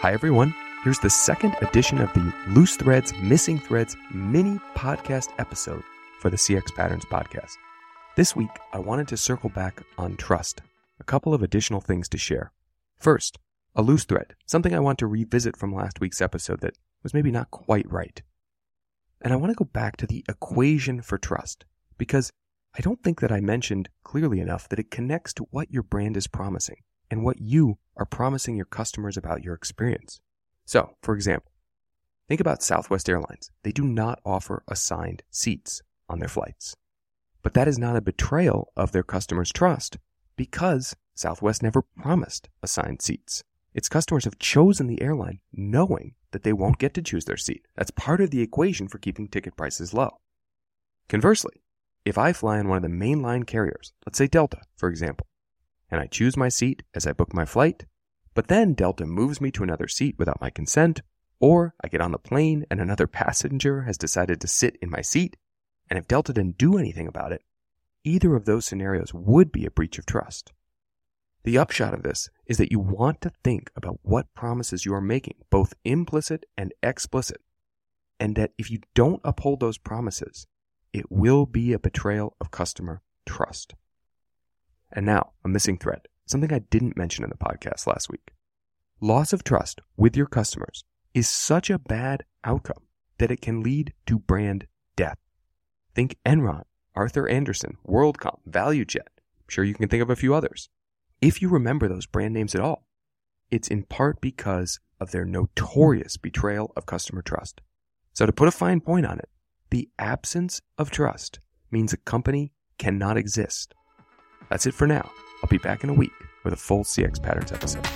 Hi, everyone. Here's the second edition of the Loose Threads, Missing Threads mini podcast episode for the CX Patterns podcast. This week, I wanted to circle back on trust. A couple of additional things to share. First, a loose thread, something I want to revisit from last week's episode that was maybe not quite right. And I want to go back to the equation for trust because I don't think that I mentioned clearly enough that it connects to what your brand is promising and what you are promising your customers about your experience. So, for example, think about Southwest Airlines. They do not offer assigned seats on their flights. But that is not a betrayal of their customers' trust because Southwest never promised assigned seats. Its customers have chosen the airline knowing that they won't get to choose their seat. That's part of the equation for keeping ticket prices low. Conversely, if I fly on one of the mainline carriers, let's say Delta, for example, and I choose my seat as I book my flight, but then Delta moves me to another seat without my consent, or I get on the plane and another passenger has decided to sit in my seat, and if Delta didn't do anything about it, either of those scenarios would be a breach of trust. The upshot of this is that you want to think about what promises you are making, both implicit and explicit, and that if you don't uphold those promises, it will be a betrayal of customer trust. And now, a missing thread, something I didn't mention in the podcast last week. Loss of trust with your customers is such a bad outcome that it can lead to brand death. Think Enron, Arthur Andersen, WorldCom, ValuJet. I'm sure you can think of a few others. If you remember those brand names at all, it's in part because of their notorious betrayal of customer trust. So to put a fine point on it, the absence of trust means a company cannot exist. That's it for now. I'll be back in a week with a full CX Patterns episode.